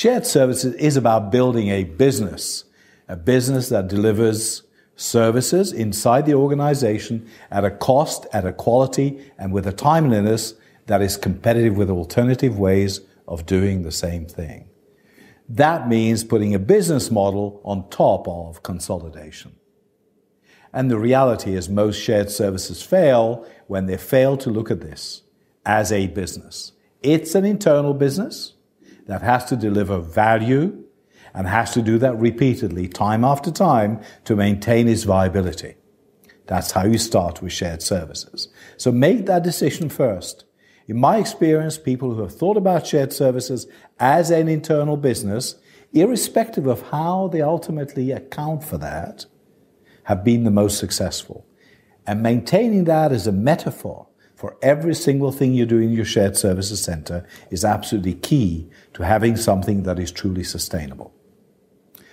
Shared services is about building a business, a business that delivers services inside the organization at a cost, at a quality, and with a timeliness that is competitive with alternative ways of doing the same thing. That means putting a business model on top of consolidation. And the reality is most shared services fail when they fail to look at this as a business. It's an internal business that has to deliver value and has to do that repeatedly, time after time, to maintain its viability. That's how you start with shared services. So make that decision first. In my experience, people who have thought about shared services as an internal business, irrespective of how they ultimately account for that, have been the most successful. And maintaining that as a metaphor for every single thing you do in your shared services center is absolutely key to having something that is truly sustainable.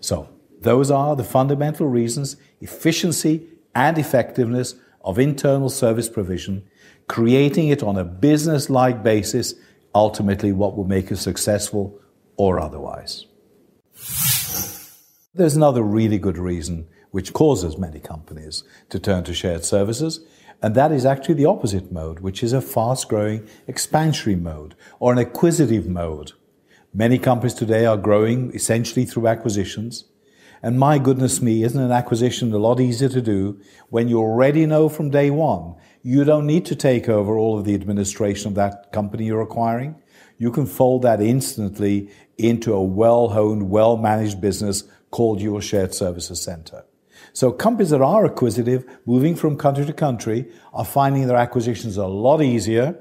So, those are the fundamental reasons efficiency and effectiveness of internal service provision, creating it on a business like basis, ultimately what will make you successful or otherwise. There's another really good reason which causes many companies to turn to shared services, and that is actually the opposite mode, which is a fast growing expansionary mode or an acquisitive mode. Many companies today are growing essentially through acquisitions. And my goodness me, isn't an acquisition a lot easier to do when you already know from day one you don't need to take over all of the administration of that company you're acquiring? You can fold that instantly into a well honed, well managed business called your shared services center. So companies that are acquisitive, moving from country to country, are finding their acquisitions a lot easier.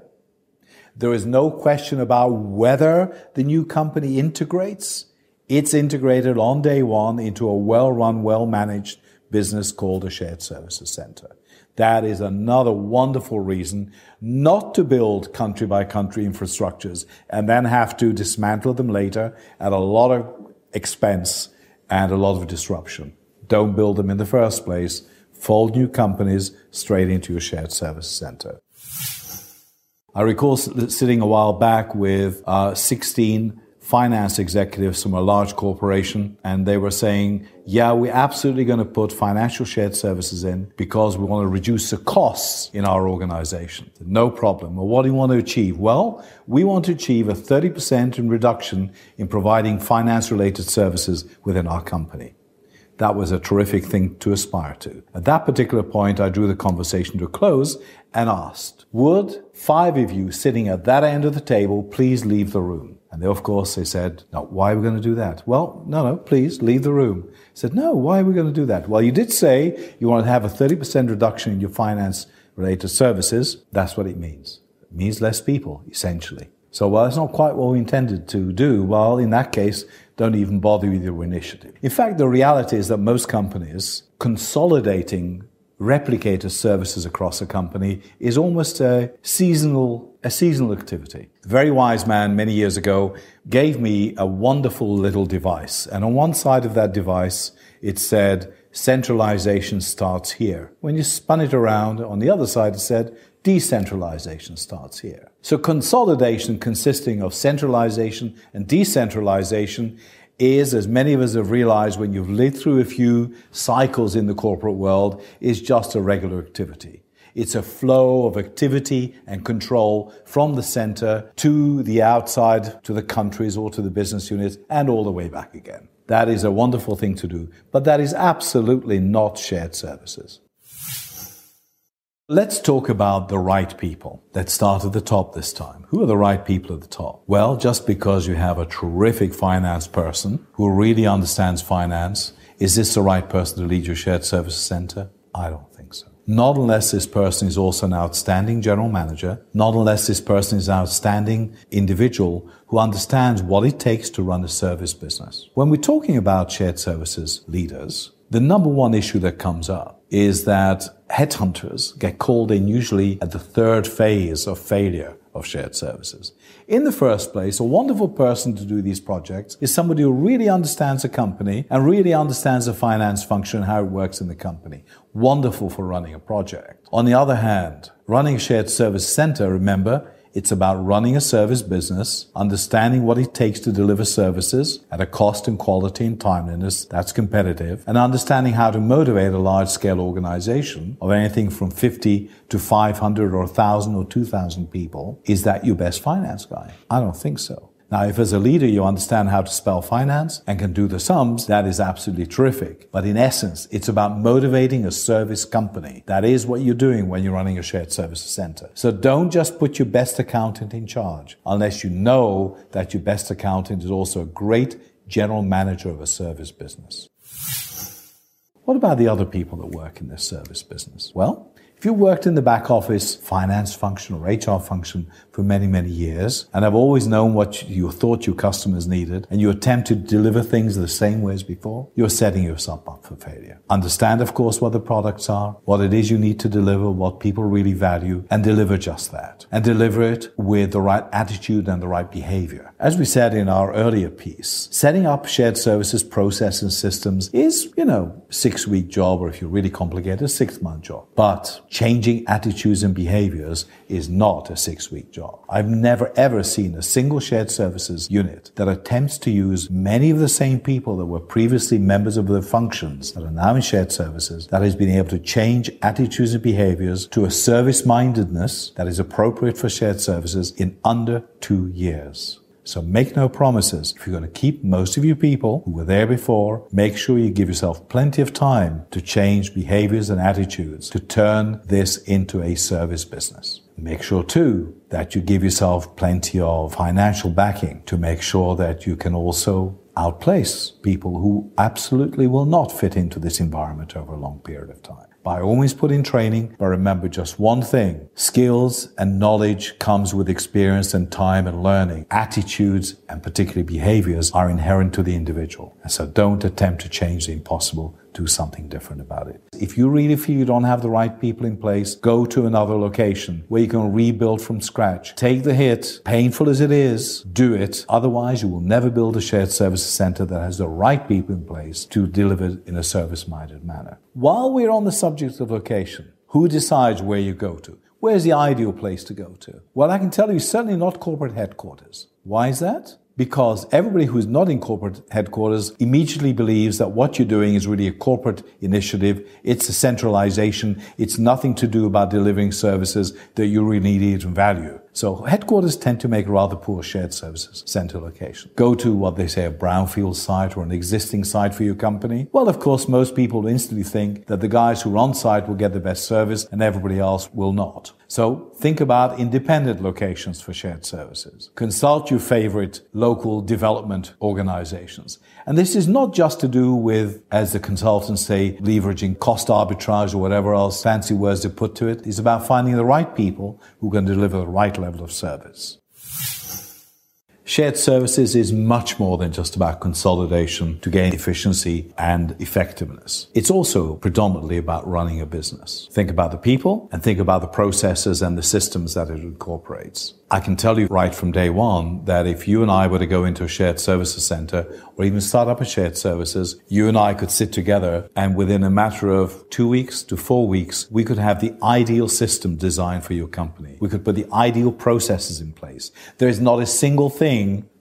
There is no question about whether the new company integrates. It's integrated on day one into a well run, well managed business called a shared services center. That is another wonderful reason not to build country by country infrastructures and then have to dismantle them later at a lot of expense and a lot of disruption. Don't build them in the first place. Fold new companies straight into your shared service center. I recall sitting a while back with uh, 16 finance executives from a large corporation, and they were saying, Yeah, we're absolutely going to put financial shared services in because we want to reduce the costs in our organization. No problem. Well, what do you want to achieve? Well, we want to achieve a 30% in reduction in providing finance related services within our company. That was a terrific thing to aspire to. At that particular point, I drew the conversation to a close and asked, Would five of you sitting at that end of the table please leave the room? And they, of course, they said, No, why are we going to do that? Well, no, no, please leave the room. I said, No, why are we going to do that? Well, you did say you want to have a 30% reduction in your finance related services. That's what it means. It means less people, essentially. So, well, that's not quite what we intended to do. Well, in that case, don't even bother with your initiative. In fact, the reality is that most companies consolidating replicator services across a company is almost a seasonal a seasonal activity. A very wise man many years ago gave me a wonderful little device, and on one side of that device it said centralization starts here. When you spun it around, on the other side it said decentralization starts here. So consolidation consisting of centralization and decentralization is, as many of us have realized when you've lived through a few cycles in the corporate world, is just a regular activity. It's a flow of activity and control from the center to the outside, to the countries or to the business units, and all the way back again. That is a wonderful thing to do, but that is absolutely not shared services. Let's talk about the right people. Let's start at the top this time. Who are the right people at the top? Well, just because you have a terrific finance person who really understands finance, is this the right person to lead your shared services center? I don't think so. Not unless this person is also an outstanding general manager, not unless this person is an outstanding individual who understands what it takes to run a service business. When we're talking about shared services leaders, the number one issue that comes up is that headhunters get called in usually at the third phase of failure of shared services. In the first place, a wonderful person to do these projects is somebody who really understands a company and really understands the finance function how it works in the company. Wonderful for running a project. On the other hand, running a shared service center, remember, It's about running a service business, understanding what it takes to deliver services at a cost and quality and timeliness that's competitive, and understanding how to motivate a large scale organization of anything from 50 to 500 or 1,000 or 2,000 people. Is that your best finance guy? I don't think so. Now, if as a leader you understand how to spell finance and can do the sums, that is absolutely terrific. But in essence, it's about motivating a service company. That is what you're doing when you're running a shared services center. So don't just put your best accountant in charge unless you know that your best accountant is also a great general manager of a service business. What about the other people that work in this service business? Well, if you worked in the back office, finance function or HR function for many, many years, and have always known what you thought your customers needed, and you attempt to deliver things the same way as before, you're setting yourself up for failure. Understand, of course, what the products are, what it is you need to deliver, what people really value, and deliver just that. And deliver it with the right attitude and the right behavior. As we said in our earlier piece, setting up shared services, process, and systems is, you know, six week job, or if you're really complicated, a six month job. But changing attitudes and behaviors is not a six week job. I've never ever seen a single shared services unit that attempts to use many of the same people that were previously members of the functions that are now in shared services that has been able to change attitudes and behaviors to a service mindedness that is appropriate for shared services in under two years. So make no promises. If you're going to keep most of your people who were there before, make sure you give yourself plenty of time to change behaviors and attitudes to turn this into a service business. Make sure too that you give yourself plenty of financial backing to make sure that you can also outplace people who absolutely will not fit into this environment over a long period of time. By always put in training, but remember just one thing. Skills and knowledge comes with experience and time and learning. Attitudes and particularly behaviors are inherent to the individual. And so don't attempt to change the impossible do something different about it. If you really feel you don't have the right people in place, go to another location where you can rebuild from scratch. Take the hit, painful as it is, do it. Otherwise, you will never build a shared services center that has the right people in place to deliver in a service minded manner. While we're on the subject of location, who decides where you go to? Where's the ideal place to go to? Well, I can tell you, certainly not corporate headquarters. Why is that? Because everybody who's not in corporate headquarters immediately believes that what you're doing is really a corporate initiative. It's a centralization. It's nothing to do about delivering services that you really need and value. So headquarters tend to make rather poor shared services center location. Go to what they say a brownfield site or an existing site for your company. Well, of course, most people instantly think that the guys who are on site will get the best service and everybody else will not. So think about independent locations for shared services. Consult your favorite local development organizations. And this is not just to do with, as the consultants say, leveraging cost arbitrage or whatever else fancy words they put to it. It's about finding the right people who can deliver the right level of service. Shared services is much more than just about consolidation to gain efficiency and effectiveness. It's also predominantly about running a business. Think about the people and think about the processes and the systems that it incorporates. I can tell you right from day one that if you and I were to go into a shared services center or even start up a shared services, you and I could sit together and within a matter of two weeks to four weeks, we could have the ideal system designed for your company. We could put the ideal processes in place. There is not a single thing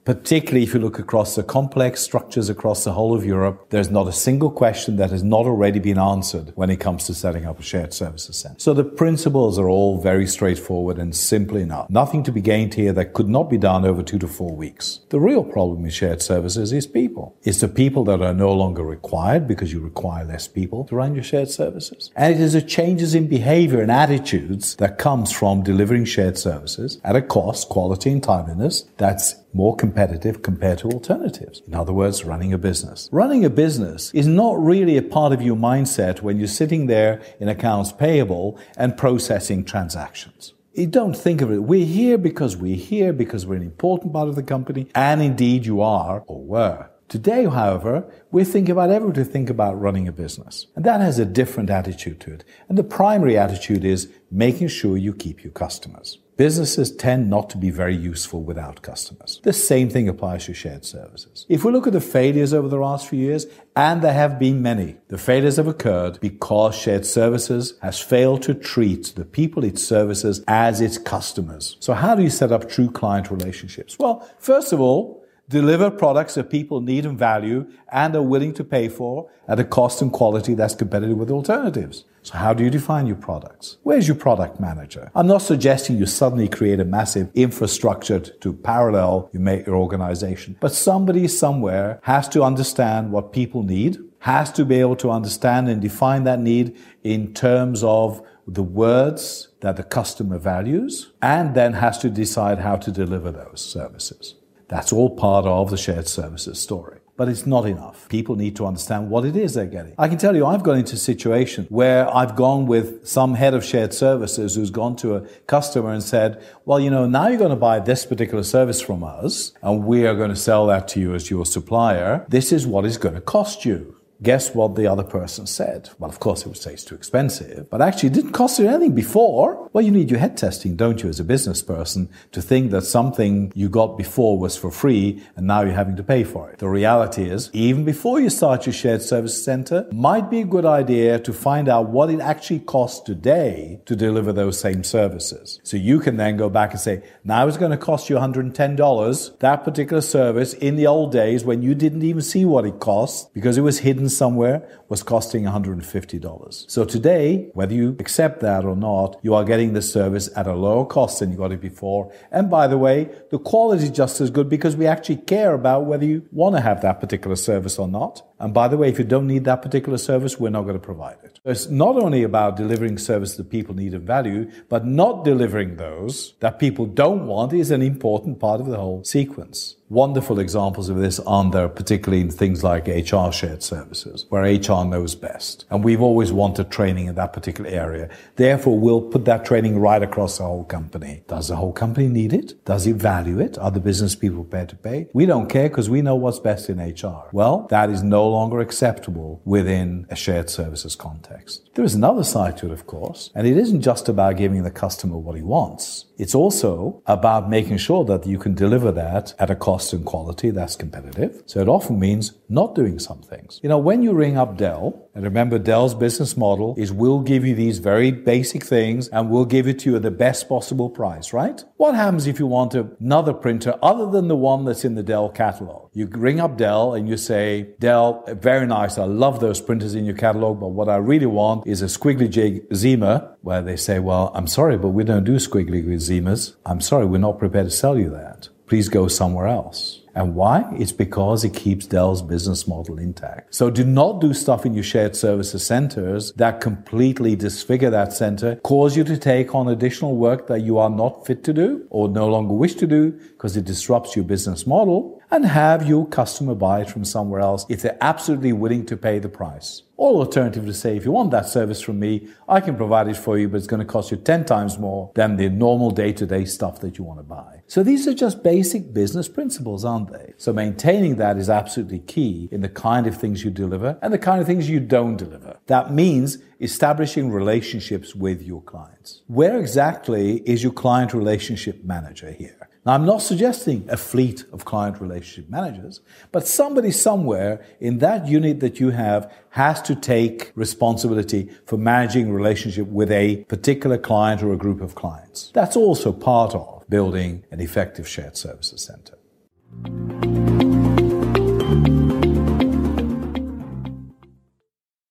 particularly if you look across the complex structures across the whole of Europe, there's not a single question that has not already been answered when it comes to setting up a shared services center. So the principles are all very straightforward and simple enough. Nothing to be gained here that could not be done over two to four weeks. The real problem in shared services is people. It's the people that are no longer required because you require less people to run your shared services. And it is the changes in behavior and attitudes that comes from delivering shared services at a cost, quality, and timeliness that's more competitive compared to alternatives. In other words, running a business. Running a business is not really a part of your mindset when you're sitting there in accounts payable and processing transactions. You don't think of it. We're here because we're here because we're an important part of the company. And indeed you are or were. Today, however, we think about ever to think about running a business. And that has a different attitude to it. And the primary attitude is making sure you keep your customers. Businesses tend not to be very useful without customers. The same thing applies to shared services. If we look at the failures over the last few years, and there have been many, the failures have occurred because shared services has failed to treat the people it services as its customers. So how do you set up true client relationships? Well, first of all, deliver products that people need and value and are willing to pay for at a cost and quality that's competitive with alternatives. So how do you define your products? Where's your product manager? I'm not suggesting you suddenly create a massive infrastructure to parallel your organization, but somebody somewhere has to understand what people need, has to be able to understand and define that need in terms of the words that the customer values, and then has to decide how to deliver those services. That's all part of the shared services story. But it's not enough. People need to understand what it is they're getting. I can tell you, I've gone into situations where I've gone with some head of shared services who's gone to a customer and said, well, you know, now you're going to buy this particular service from us and we are going to sell that to you as your supplier. This is what it's going to cost you. Guess what the other person said? Well, of course, it would say it's too expensive, but actually it didn't cost you anything before. Well, you need your head testing, don't you, as a business person, to think that something you got before was for free and now you're having to pay for it. The reality is, even before you start your shared service center, might be a good idea to find out what it actually costs today to deliver those same services. So you can then go back and say, now it's going to cost you $110, that particular service in the old days when you didn't even see what it cost because it was hidden somewhere was costing $150. So today, whether you accept that or not, you are getting the service at a lower cost than you got it before. And by the way, the quality is just as good because we actually care about whether you want to have that particular service or not. And by the way, if you don't need that particular service, we're not going to provide it. It's not only about delivering service that people need and value, but not delivering those that people don't want is an important part of the whole sequence. Wonderful examples of this aren't there, particularly in things like HR shared services, where HR knows best. And we've always wanted training in that particular area. Therefore, we'll put that training right across the whole company. Does the whole company need it? Does it value it? Are the business people prepared to pay? We don't care because we know what's best in HR. Well, that is no longer acceptable within a shared services context. There is another side to it, of course, and it isn't just about giving the customer what he wants. It's also about making sure that you can deliver that at a cost and quality that's competitive. So it often means not doing some things. You know, when you ring up Dell, and remember Dell's business model is we'll give you these very basic things and we'll give it to you at the best possible price, right? What happens if you want another printer other than the one that's in the Dell catalog? You ring up Dell and you say, Dell, very nice. I love those printers in your catalog, but what I really want is a squiggly J Zima, where they say, well, I'm sorry, but we don't do squiggly Zimas. I'm sorry, we're not prepared to sell you that. Please go somewhere else. And why? It's because it keeps Dell's business model intact. So do not do stuff in your shared services centers that completely disfigure that center, cause you to take on additional work that you are not fit to do or no longer wish to do because it disrupts your business model and have your customer buy it from somewhere else if they're absolutely willing to pay the price. Or alternative to say, if you want that service from me, I can provide it for you, but it's going to cost you 10 times more than the normal day to day stuff that you want to buy. So these are just basic business principles, aren't they? So maintaining that is absolutely key in the kind of things you deliver and the kind of things you don't deliver. That means establishing relationships with your clients. Where exactly is your client relationship manager here? Now, I'm not suggesting a fleet of client relationship managers, but somebody somewhere in that unit that you have has to take responsibility for managing relationship with a particular client or a group of clients. That's also part of building an effective shared services center.